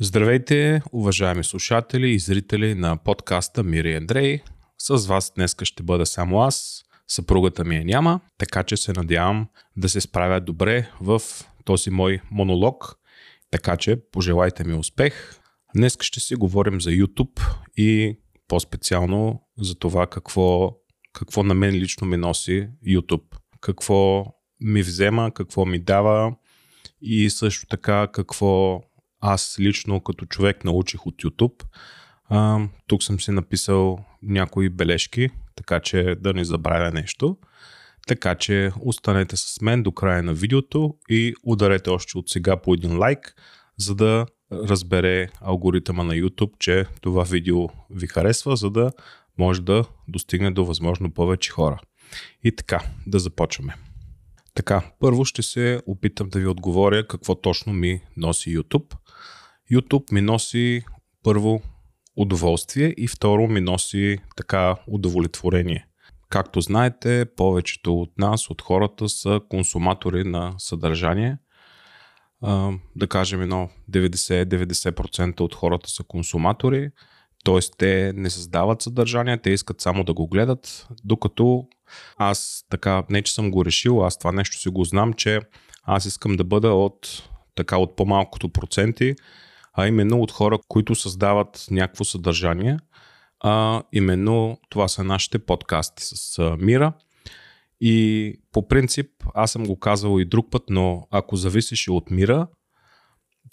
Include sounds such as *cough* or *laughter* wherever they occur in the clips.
Здравейте, уважаеми слушатели и зрители на подкаста Мири и Андрей. С вас днес ще бъда само аз, съпругата ми е няма, така че се надявам да се справя добре в този мой монолог, така че пожелайте ми успех. Днес ще си говорим за YouTube и по-специално за това какво, какво на мен лично ми носи YouTube. Какво ми взема, какво ми дава и също така какво аз лично като човек научих от YouTube. А, тук съм си написал някои бележки, така че да не забравя нещо. Така че останете с мен до края на видеото и ударете още от сега по един лайк, за да разбере алгоритъма на YouTube, че това видео ви харесва, за да може да достигне до възможно повече хора. И така, да започваме. Така, първо ще се опитам да ви отговоря какво точно ми носи YouTube. YouTube ми носи първо удоволствие и второ ми носи така удовлетворение. Както знаете, повечето от нас, от хората са консуматори на съдържание. да кажем едно 90-90% от хората са консуматори, т.е. те не създават съдържание, те искат само да го гледат, докато аз така, не че съм го решил, аз това нещо си го знам, че аз искам да бъда от така от по-малкото проценти, а именно от хора, които създават някакво съдържание. А именно това са нашите подкасти с Мира. И по принцип, аз съм го казал и друг път, но ако зависеше от Мира,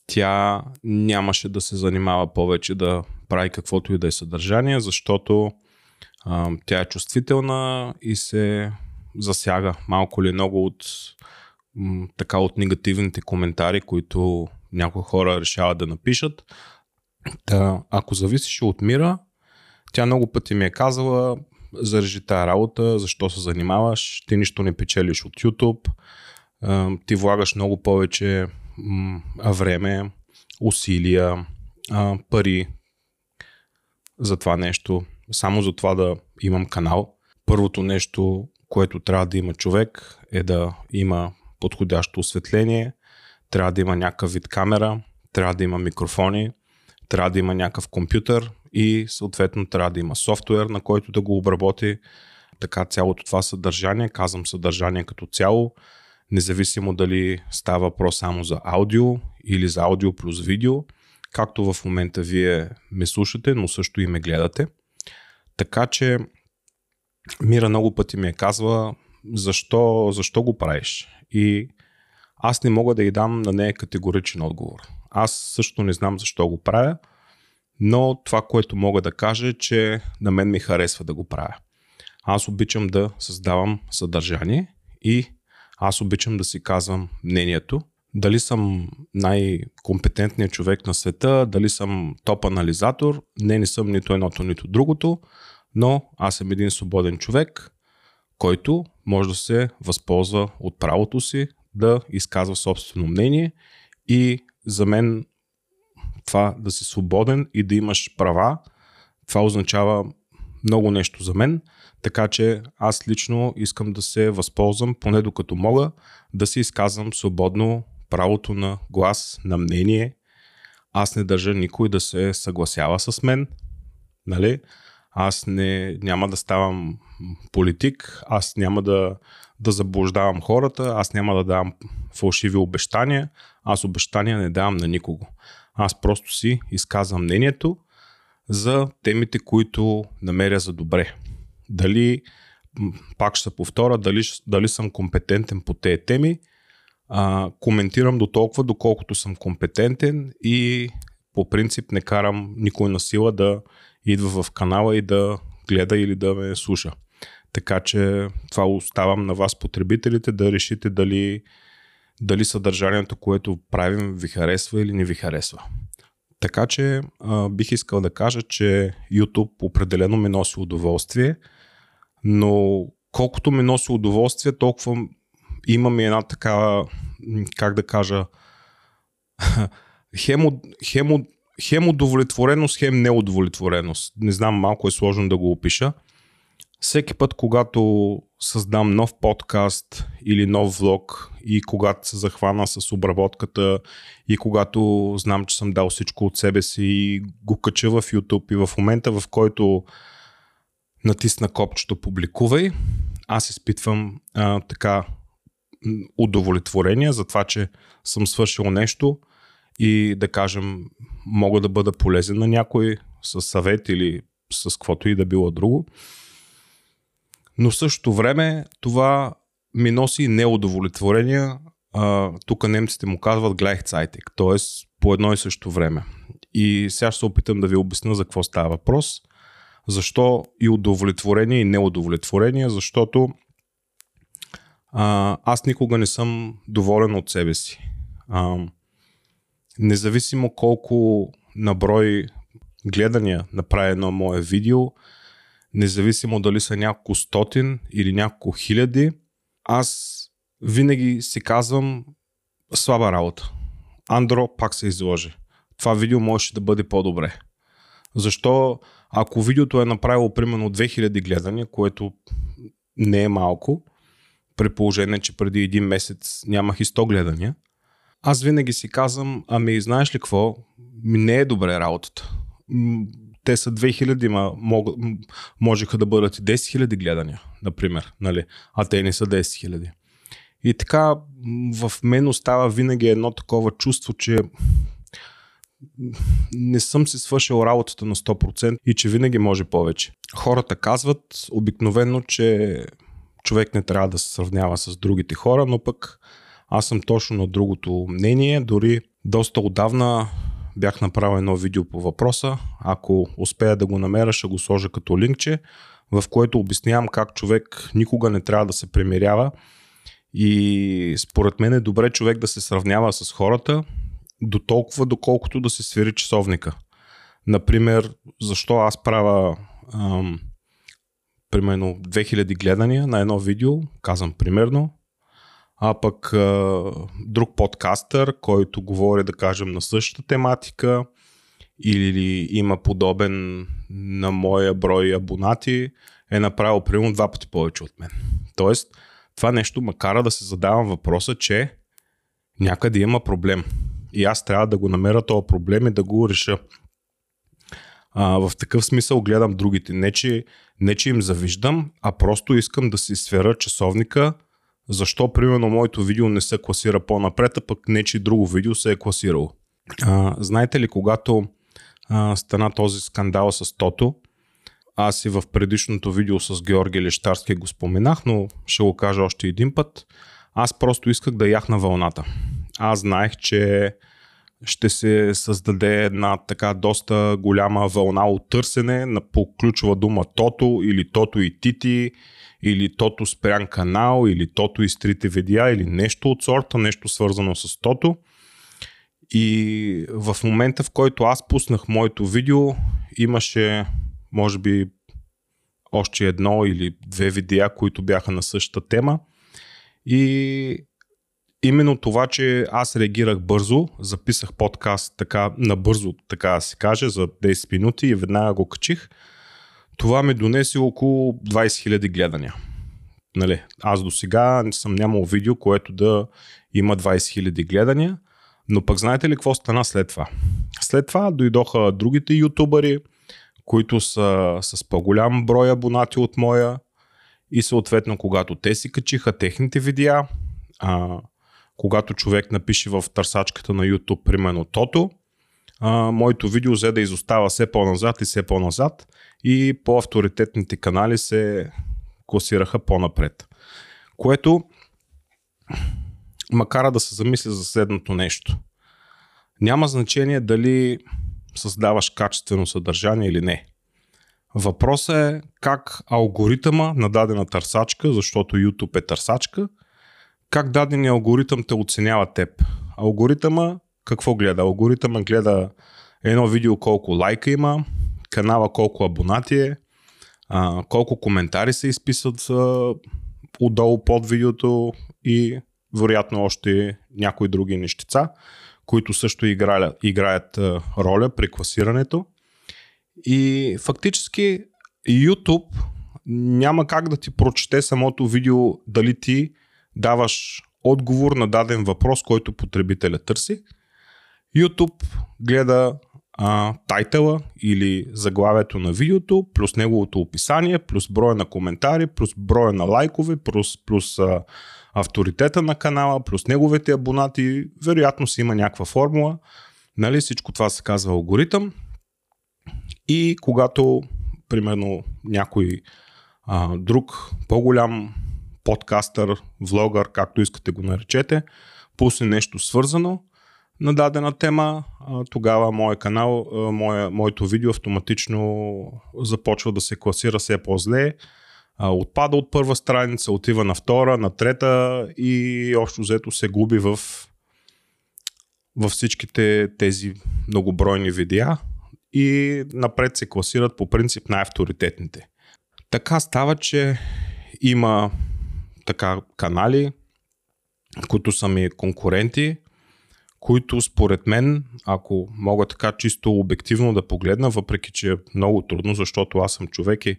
тя нямаше да се занимава повече да прави каквото и да е съдържание, защото а, тя е чувствителна и се засяга малко или много от м, така от негативните коментари, които някои хора решават да напишат. Та, ако зависеше от мира, тя много пъти ми е казала, зарежи тая работа, защо се занимаваш, ти нищо не печелиш от YouTube, ти влагаш много повече време, усилия, пари за това нещо, само за това да имам канал. Първото нещо, което трябва да има човек е да има подходящо осветление, трябва да има някакъв вид камера, трябва да има микрофони, трябва да има някакъв компютър и съответно трябва да има софтуер, на който да го обработи. Така цялото това съдържание, казвам съдържание като цяло, независимо дали става въпрос само за аудио или за аудио плюс видео, както в момента вие ме слушате, но също и ме гледате. Така че Мира много пъти ми е казва защо, защо го правиш. И аз не мога да й дам на нея категоричен отговор. Аз също не знам защо го правя, но това, което мога да кажа е, че на мен ми харесва да го правя. Аз обичам да създавам съдържание и аз обичам да си казвам мнението. Дали съм най-компетентният човек на света, дали съм топ анализатор, не, не съм нито едното, нито другото, но аз съм един свободен човек, който може да се възползва от правото си да изказва собствено мнение и за мен това да си свободен и да имаш права, това означава много нещо за мен, така че аз лично искам да се възползвам, поне докато мога, да се изказвам свободно правото на глас, на мнение. Аз не държа никой да се съгласява с мен, нали? Аз не, няма да ставам политик, аз няма да, да заблуждавам хората, аз няма да давам фалшиви обещания, аз обещания не давам на никого. Аз просто си изказвам мнението за темите, които намеря за добре. Дали, пак ще се повторя, дали, дали съм компетентен по тези теми, а, коментирам до толкова, доколкото съм компетентен и по принцип не карам никой на сила да идва в канала и да гледа или да ме слуша. Така че това оставам на вас, потребителите, да решите дали, дали съдържанието, което правим, ви харесва или не ви харесва. Така че а, бих искал да кажа, че YouTube определено ми носи удоволствие, но колкото ми носи удоволствие, толкова имам и една такава, как да кажа, *laughs* хем, хем, хем удовлетвореност, хем неудовлетвореност. Не знам, малко е сложно да го опиша. Всеки път, когато създам нов подкаст или нов влог и когато се захвана с обработката и когато знам, че съм дал всичко от себе си и го кача в YouTube и в момента, в който натисна копчето публикувай, аз изпитвам а, така удовлетворение за това, че съм свършил нещо и да кажем, мога да бъда полезен на някой с съвет или с каквото и да било друго. Но в същото време това ми носи неудовлетворение. Тук немците му казват gleichzeitig, т.е. по едно и също време. И сега ще се опитам да ви обясня за какво става въпрос. Защо и удовлетворение и неудовлетворение? Защото а, аз никога не съм доволен от себе си. А, независимо колко наброй гледания направи едно мое видео, независимо дали са няколко стотин или няколко хиляди, аз винаги си казвам слаба работа. Андро пак се изложи. Това видео може да бъде по-добре. Защо ако видеото е направило примерно 2000 гледания, което не е малко, при положение, че преди един месец нямах и 100 гледания, аз винаги си казвам, ами знаеш ли какво, не е добре работата те са 2000, ма мог, можеха да бъдат и 10 000 гледания, например, нали? а те не са 10 000. И така в мен остава винаги едно такова чувство, че не съм си свършил работата на 100% и че винаги може повече. Хората казват обикновено, че човек не трябва да се сравнява с другите хора, но пък аз съм точно на другото мнение. Дори доста отдавна бях направил едно видео по въпроса. Ако успея да го намеря, ще го сложа като линкче, в което обяснявам как човек никога не трябва да се примирява и според мен е добре човек да се сравнява с хората до толкова, доколкото да се свири часовника. Например, защо аз правя ам, примерно 2000 гледания на едно видео, казвам примерно, а пък а, друг подкастър, който говори, да кажем, на същата тематика или има подобен на моя брой абонати, е направил примерно два пъти повече от мен. Тоест, това нещо ме кара да се задавам въпроса, че някъде има проблем. И аз трябва да го намеря този проблем и да го реша. А, в такъв смисъл гледам другите. Не че, не, че им завиждам, а просто искам да си свера часовника – защо, примерно, моето видео не се класира по-напред, а пък не, че друго видео се е класирало. А, знаете ли, когато а, стана този скандал с Тото, аз и в предишното видео с Георги Лещарски го споменах, но ще го кажа още един път. Аз просто исках да яхна вълната. Аз знаех, че ще се създаде една така доста голяма вълна от търсене на по ключова дума Тото или Тото и Тити или Тото спрян канал, или Тото изтрите видеа, или нещо от сорта, нещо свързано с Тото. И в момента, в който аз пуснах моето видео, имаше, може би, още едно или две видеа, които бяха на същата тема. И именно това, че аз реагирах бързо, записах подкаст така набързо, така да се каже, за 10 минути и веднага го качих – това ми донесе около 20 000 гледания. Нали, аз до сега не съм нямал видео, което да има 20 000 гледания, но пък знаете ли какво стана след това? След това дойдоха другите ютубъри, които са с по-голям брой абонати от моя и съответно когато те си качиха техните видеа, а, когато човек напише в търсачката на YouTube примерно Тото, а, моето видео взе да изостава все по-назад и все по-назад и по-авторитетните канали се класираха по-напред. Което макара да се замисля за следното нещо. Няма значение дали създаваш качествено съдържание или не. Въпросът е как алгоритъма на дадена търсачка, защото YouTube е търсачка, как дадения алгоритъм те оценява теб. Алгоритъма какво гледа? Алгоритъма гледа едно видео колко лайка има, канала колко абонати е, а, колко коментари се изписват а, отдолу под видеото и вероятно още някои други нещица, които също играят, играят а, роля при класирането. И фактически YouTube няма как да ти прочете самото видео дали ти даваш отговор на даден въпрос, който потребителя търси. YouTube гледа а, тайтъла или заглавието на видеото, плюс неговото описание, плюс броя на коментари, плюс броя на лайкове, плюс, плюс а, авторитета на канала, плюс неговите абонати. Вероятно си има някаква формула. Нали, всичко това се казва алгоритъм. И когато, примерно, някой а, друг по-голям подкастър, влогър, както искате го наречете, пусне нещо свързано на дадена тема, тогава моят канал, а, моя, моето видео автоматично започва да се класира все по-зле, отпада от първа страница, отива на втора, на трета и общо взето се губи в във всичките тези многобройни видеа и напред се класират по принцип най-авторитетните. Така става, че има така канали, които са ми конкуренти, които според мен, ако мога така чисто обективно да погледна, въпреки че е много трудно, защото аз съм човек и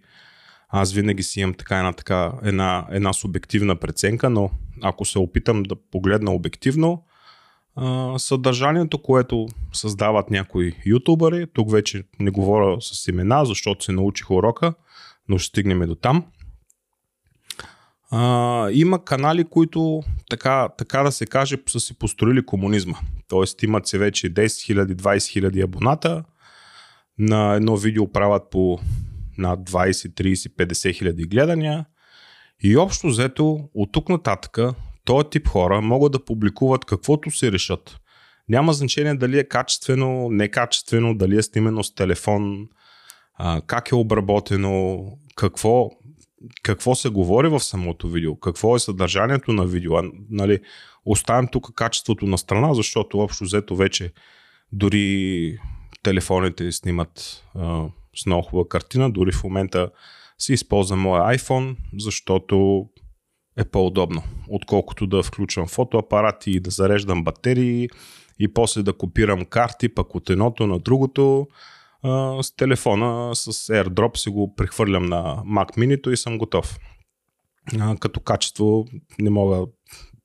аз винаги си имам така една, така, една, една субективна преценка, но ако се опитам да погледна обективно, съдържанието, което създават някои ютубъри, тук вече не говоря с имена, защото се научих урока, но ще стигнем до там. А, има канали, които така, така да се каже са си построили комунизма. Тоест имат се вече 10 000, 20 000 абоната. На едно видео правят по над 20, 30, 50 хиляди гледания. И общо взето, от тук нататък, този тип хора могат да публикуват каквото се решат. Няма значение дали е качествено, некачествено, дали е снимено с телефон, как е обработено, какво, какво се говори в самото видео, какво е съдържанието на видео. Нали, оставям тук качеството на страна, защото общо взето вече дори телефоните снимат а, с много хубава картина, дори в момента си използвам моя iPhone, защото е по-удобно, отколкото да включвам фотоапарати и да зареждам батерии и после да копирам карти пък от едното на другото. С телефона с AirDrop си го прехвърлям на Mac mini и съм готов. А, като качество не мога,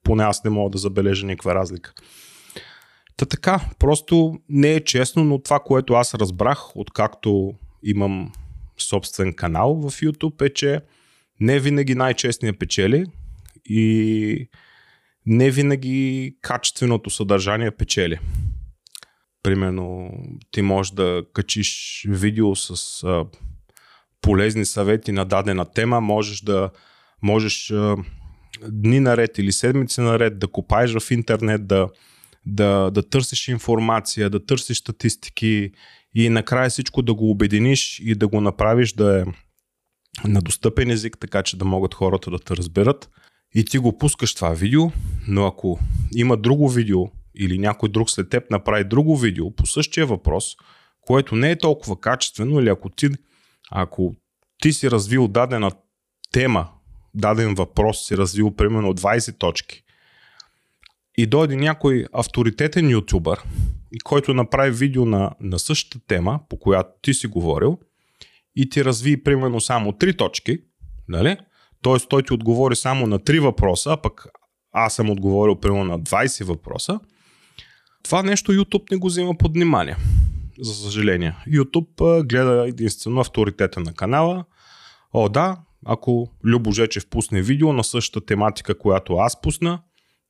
поне аз не мога да забележа никаква разлика. Та така, просто не е честно, но това, което аз разбрах, откакто имам собствен канал в YouTube, е, че не винаги най-честният печели и не винаги качественото съдържание печели. Примерно, ти можеш да качиш видео с а, полезни съвети на дадена тема, можеш да можеш а, дни наред или седмици наред да копаеш в интернет, да, да, да търсиш информация, да търсиш статистики и накрая всичко да го обединиш и да го направиш да е на достъпен език, така че да могат хората да те разберат. И ти го пускаш това видео, но ако има друго видео или някой друг след теб направи друго видео по същия въпрос, което не е толкова качествено, или ако ти, ако ти си развил дадена тема, даден въпрос, си развил примерно 20 точки, и дойде някой авторитетен ютубър, който направи видео на, на същата тема, по която ти си говорил, и ти разви примерно само 3 точки, нали? Т.е. той ти отговори само на 3 въпроса, а пък аз съм отговорил примерно на 20 въпроса, това нещо YouTube не го взима под внимание. За съжаление. YouTube гледа единствено авторитета на канала. О, да, ако Любо Жечев пусне видео на същата тематика, която аз пусна,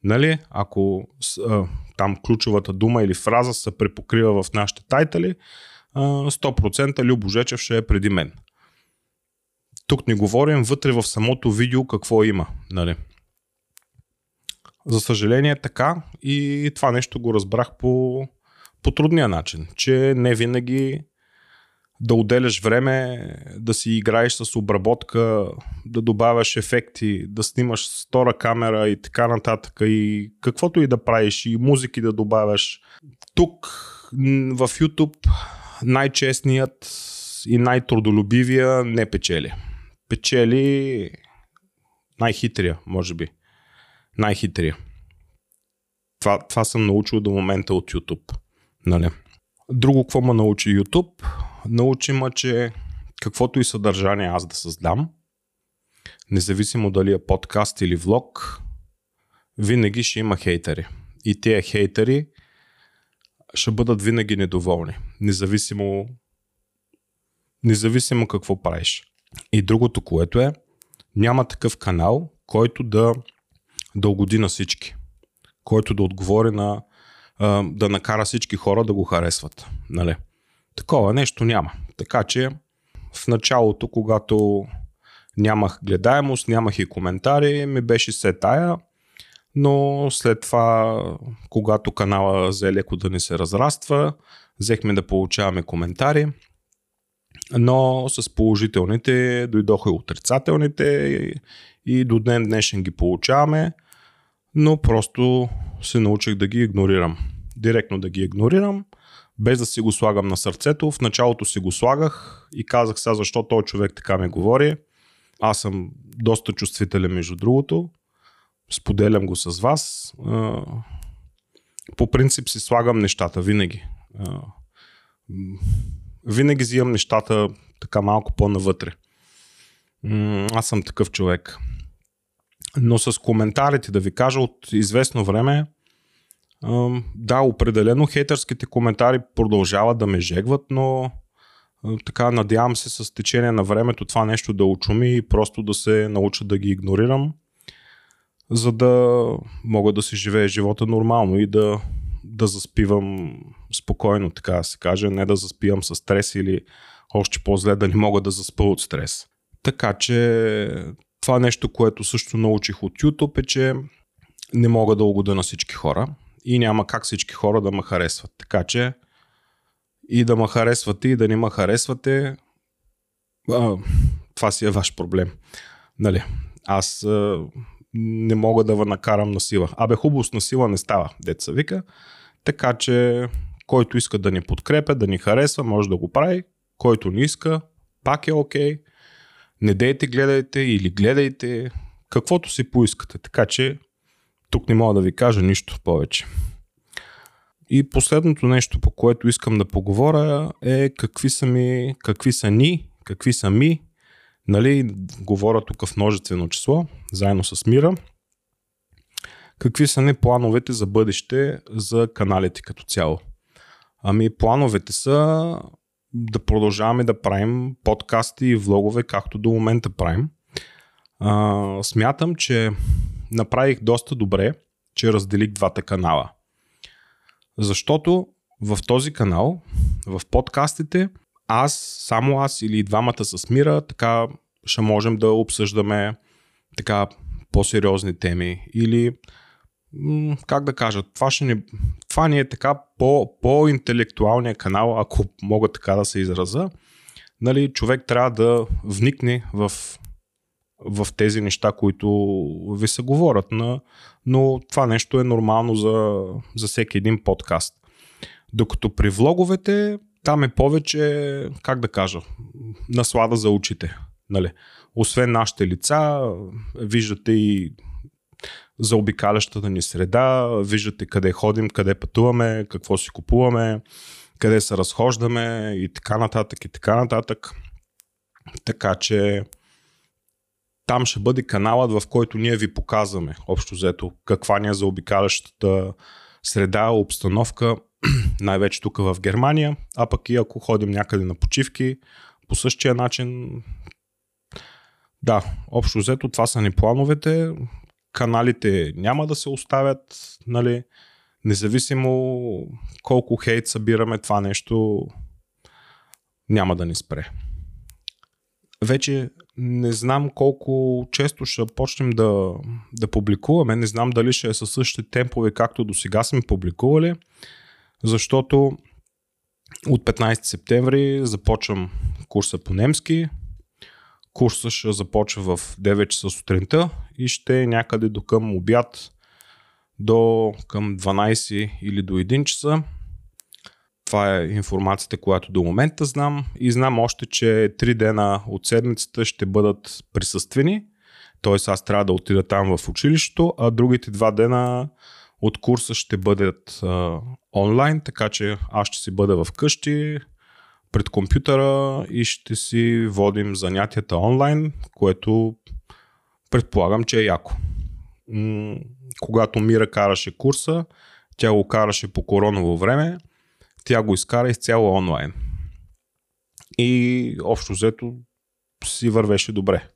нали, ако а, там ключовата дума или фраза се препокрива в нашите тайтали, 100% Любо Жечев ще е преди мен. Тук не говорим вътре в самото видео какво има. Нали. За съжаление така и това нещо го разбрах по, по трудния начин, че не винаги да отделяш време, да си играеш с обработка, да добавяш ефекти, да снимаш втора камера и така нататък и каквото и да правиш и музики да добавяш. Тук в YouTube най-честният и най-трудолюбивия не печели. Печели най-хитрия, може би най-хитрия. Това, това съм научил до момента от YouTube. Нали? Друго, какво ме научи YouTube? Научи ме, че каквото и съдържание аз да създам, независимо дали е подкаст или влог, винаги ще има хейтери. И тия хейтери ще бъдат винаги недоволни, независимо, независимо какво правиш. И другото, което е, няма такъв канал, който да, да угоди на всички, който да отговори на да накара всички хора да го харесват. Нали? Такова нещо няма. Така че в началото, когато нямах гледаемост, нямах и коментари, ми беше се тая, но след това, когато канала взе леко да не се разраства, взехме да получаваме коментари, но с положителните дойдоха и отрицателните и до ден днешен ги получаваме, но просто се научих да ги игнорирам. Директно да ги игнорирам, без да си го слагам на сърцето. В началото си го слагах и казах сега защо този човек така ми говори. Аз съм доста чувствителен между другото. Споделям го с вас. По принцип си слагам нещата винаги. Винаги взимам нещата така малко по-навътре. Аз съм такъв човек. Но с коментарите, да ви кажа, от известно време, да, определено хейтърските коментари продължават да ме жегват, но така надявам се с течение на времето това нещо да очуми и просто да се науча да ги игнорирам, за да мога да си живее живота нормално и да, да заспивам спокойно, така да се каже, не да заспивам с стрес или още по-зле да не мога да заспа от стрес. Така че това нещо, което също научих от YouTube е, че не мога да угода на всички хора и няма как всички хора да ме харесват. Така че и да ме харесвате и да не ме харесвате, а, това си е ваш проблем. Нали? Аз а, не мога да ви накарам на сила. Абе, хубаво с на сила не става, деца вика. Така че, който иска да ни подкрепя, да ни харесва, може да го прави. Който не иска, пак е окей. Okay. Не дейте, гледайте или гледайте каквото си поискате. Така че, тук не мога да ви кажа нищо повече. И последното нещо, по което искам да поговоря е какви са ми, какви са ни, какви са ми, нали, говоря тук в множествено число, заедно с Мира. Какви са ни плановете за бъдеще за каналите като цяло? Ами плановете са да продължаваме да правим подкасти и влогове, както до момента правим. А, смятам, че направих доста добре, че разделих двата канала. Защото в този канал, в подкастите, аз, само аз или двамата с Мира, така ще можем да обсъждаме така по-сериозни теми или как да кажа, това, ще ни, това ни е така по, по-интелектуалния канал, ако мога така да се израза. Нали, човек трябва да вникне в, в тези неща, които ви се говорят, но, но това нещо е нормално за, за всеки един подкаст. Докато при влоговете там е повече, как да кажа, наслада за очите. Нали? Освен нашите лица, виждате и за обикалящата ни среда, виждате къде ходим, къде пътуваме, какво си купуваме, къде се разхождаме и така нататък и така нататък. Така че там ще бъде каналът, в който ние ви показваме общо взето каква ни е за обикалящата среда, обстановка, *clears throat* най-вече тук в Германия, а пък и ако ходим някъде на почивки, по същия начин. Да, общо взето това са ни плановете. Каналите няма да се оставят, нали, независимо колко хейт събираме, това нещо няма да ни спре. Вече не знам колко често ще почнем да, да публикуваме. Не знам дали ще е със същите темпове, както до сега сме публикували, защото от 15 септември започвам курса по немски. Курса ще започва в 9 часа сутринта и ще е някъде до към обяд до към 12 или до 1 часа. Това е информацията, която до момента знам. И знам още, че три дена от седмицата ще бъдат присъствени. Т.е. аз трябва да отида там в училището, а другите два дена от курса ще бъдат а, онлайн, така че аз ще си бъда в къщи пред компютъра и ще си водим занятията онлайн, което Предполагам, че е яко. когато Мира караше курса, тя го караше по короново време, тя го изкара изцяло онлайн. И общо взето си вървеше добре.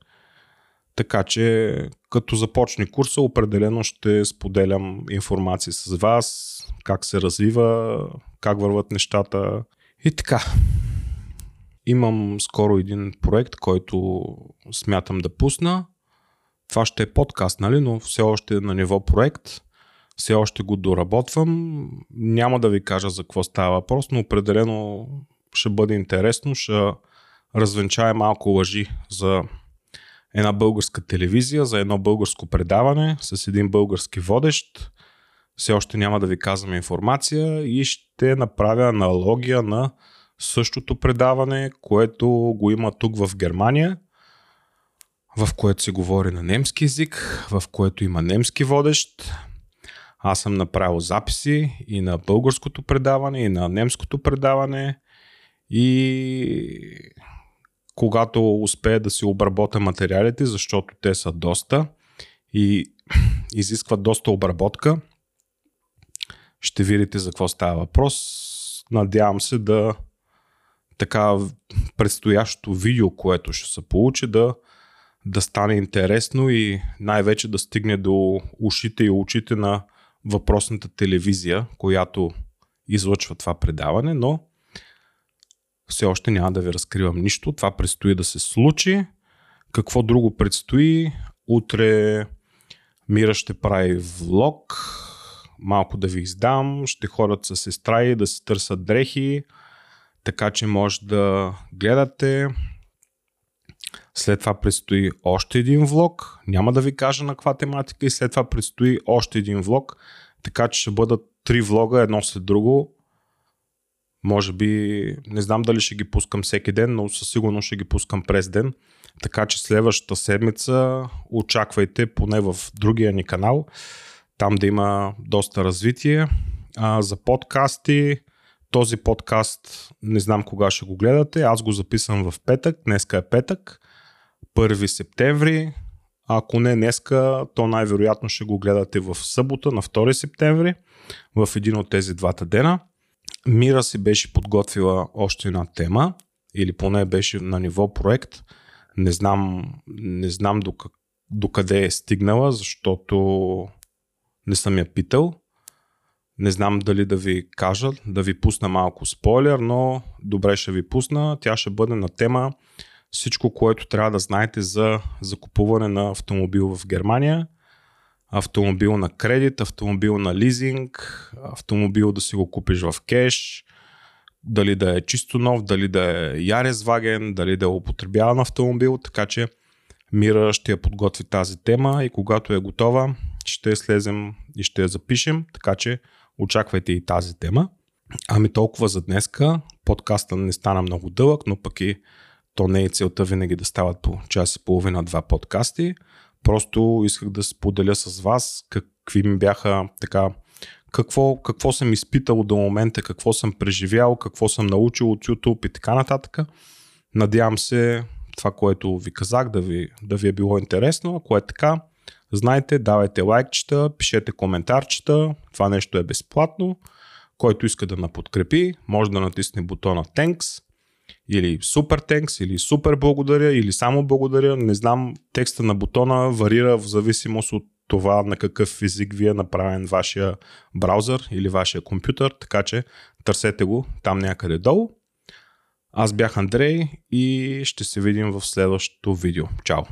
Така че, като започне курса, определено ще споделям информация с вас, как се развива, как върват нещата и така. Имам скоро един проект, който смятам да пусна. Това ще е подкаст, нали? но все още е на ниво проект. Все още го доработвам. Няма да ви кажа за какво става въпрос, но определено ще бъде интересно. Ще развенчая малко лъжи за една българска телевизия, за едно българско предаване с един български водещ. Все още няма да ви казвам информация и ще направя аналогия на същото предаване, което го има тук в Германия, в което се говори на немски язик, в което има немски водещ. Аз съм направил записи и на българското предаване, и на немското предаване. И когато успея да си обработя материалите, защото те са доста и *clears throat* изискват доста обработка, ще видите за какво става въпрос. Надявам се да така предстоящото видео, което ще се получи, да, да стане интересно и най-вече да стигне до ушите и очите на въпросната телевизия, която излъчва това предаване, но все още няма да ви разкривам нищо. Това предстои да се случи. Какво друго предстои? Утре Мира ще прави влог, малко да ви издам, ще ходят с сестра и да си търсят дрехи, така че може да гледате. След това предстои още един влог. Няма да ви кажа на каква тематика и след това предстои още един влог. Така че ще бъдат три влога едно след друго. Може би, не знам дали ще ги пускам всеки ден, но със сигурност ще ги пускам през ден. Така че следващата седмица очаквайте поне в другия ни канал. Там да има доста развитие. А, за подкасти, този подкаст не знам кога ще го гледате. Аз го записвам в петък. Днеска е петък. 1 септември. Ако не днеска, то най-вероятно ще го гледате в събота на 2 септември. В един от тези двата дена. Мира си беше подготвила още една тема. Или поне беше на ниво проект. Не знам, не знам до къде е стигнала, защото не съм я питал. Не знам дали да ви кажа, да ви пусна малко спойлер, но добре ще ви пусна. Тя ще бъде на тема всичко, което трябва да знаете за закупуване на автомобил в Германия. Автомобил на кредит, автомобил на лизинг, автомобил да си го купиш в кеш, дали да е чисто нов, дали да е Ярес Ваген, дали да е употребяван автомобил, така че Мира ще я подготви тази тема и когато е готова, ще слезем и ще я запишем, така че очаквайте и тази тема. Ами толкова за днеска. Подкаста не стана много дълъг, но пък и то не е целта винаги да стават по час и половина два подкасти. Просто исках да споделя с вас какви ми бяха така какво, какво съм изпитал до момента, какво съм преживял, какво съм научил от YouTube и така нататък. Надявам се това, което ви казах, да ви, да ви е било интересно. Ако е така, Знайте, давайте лайкчета, пишете коментарчета, това нещо е безплатно. Който иска да наподкрепи, може да натисне бутона Thanks или Super Thanks или Супер благодаря или само благодаря. Не знам, текста на бутона варира в зависимост от това на какъв език ви е направен вашия браузър или вашия компютър, така че търсете го там някъде долу. Аз бях Андрей и ще се видим в следващото видео. Чао!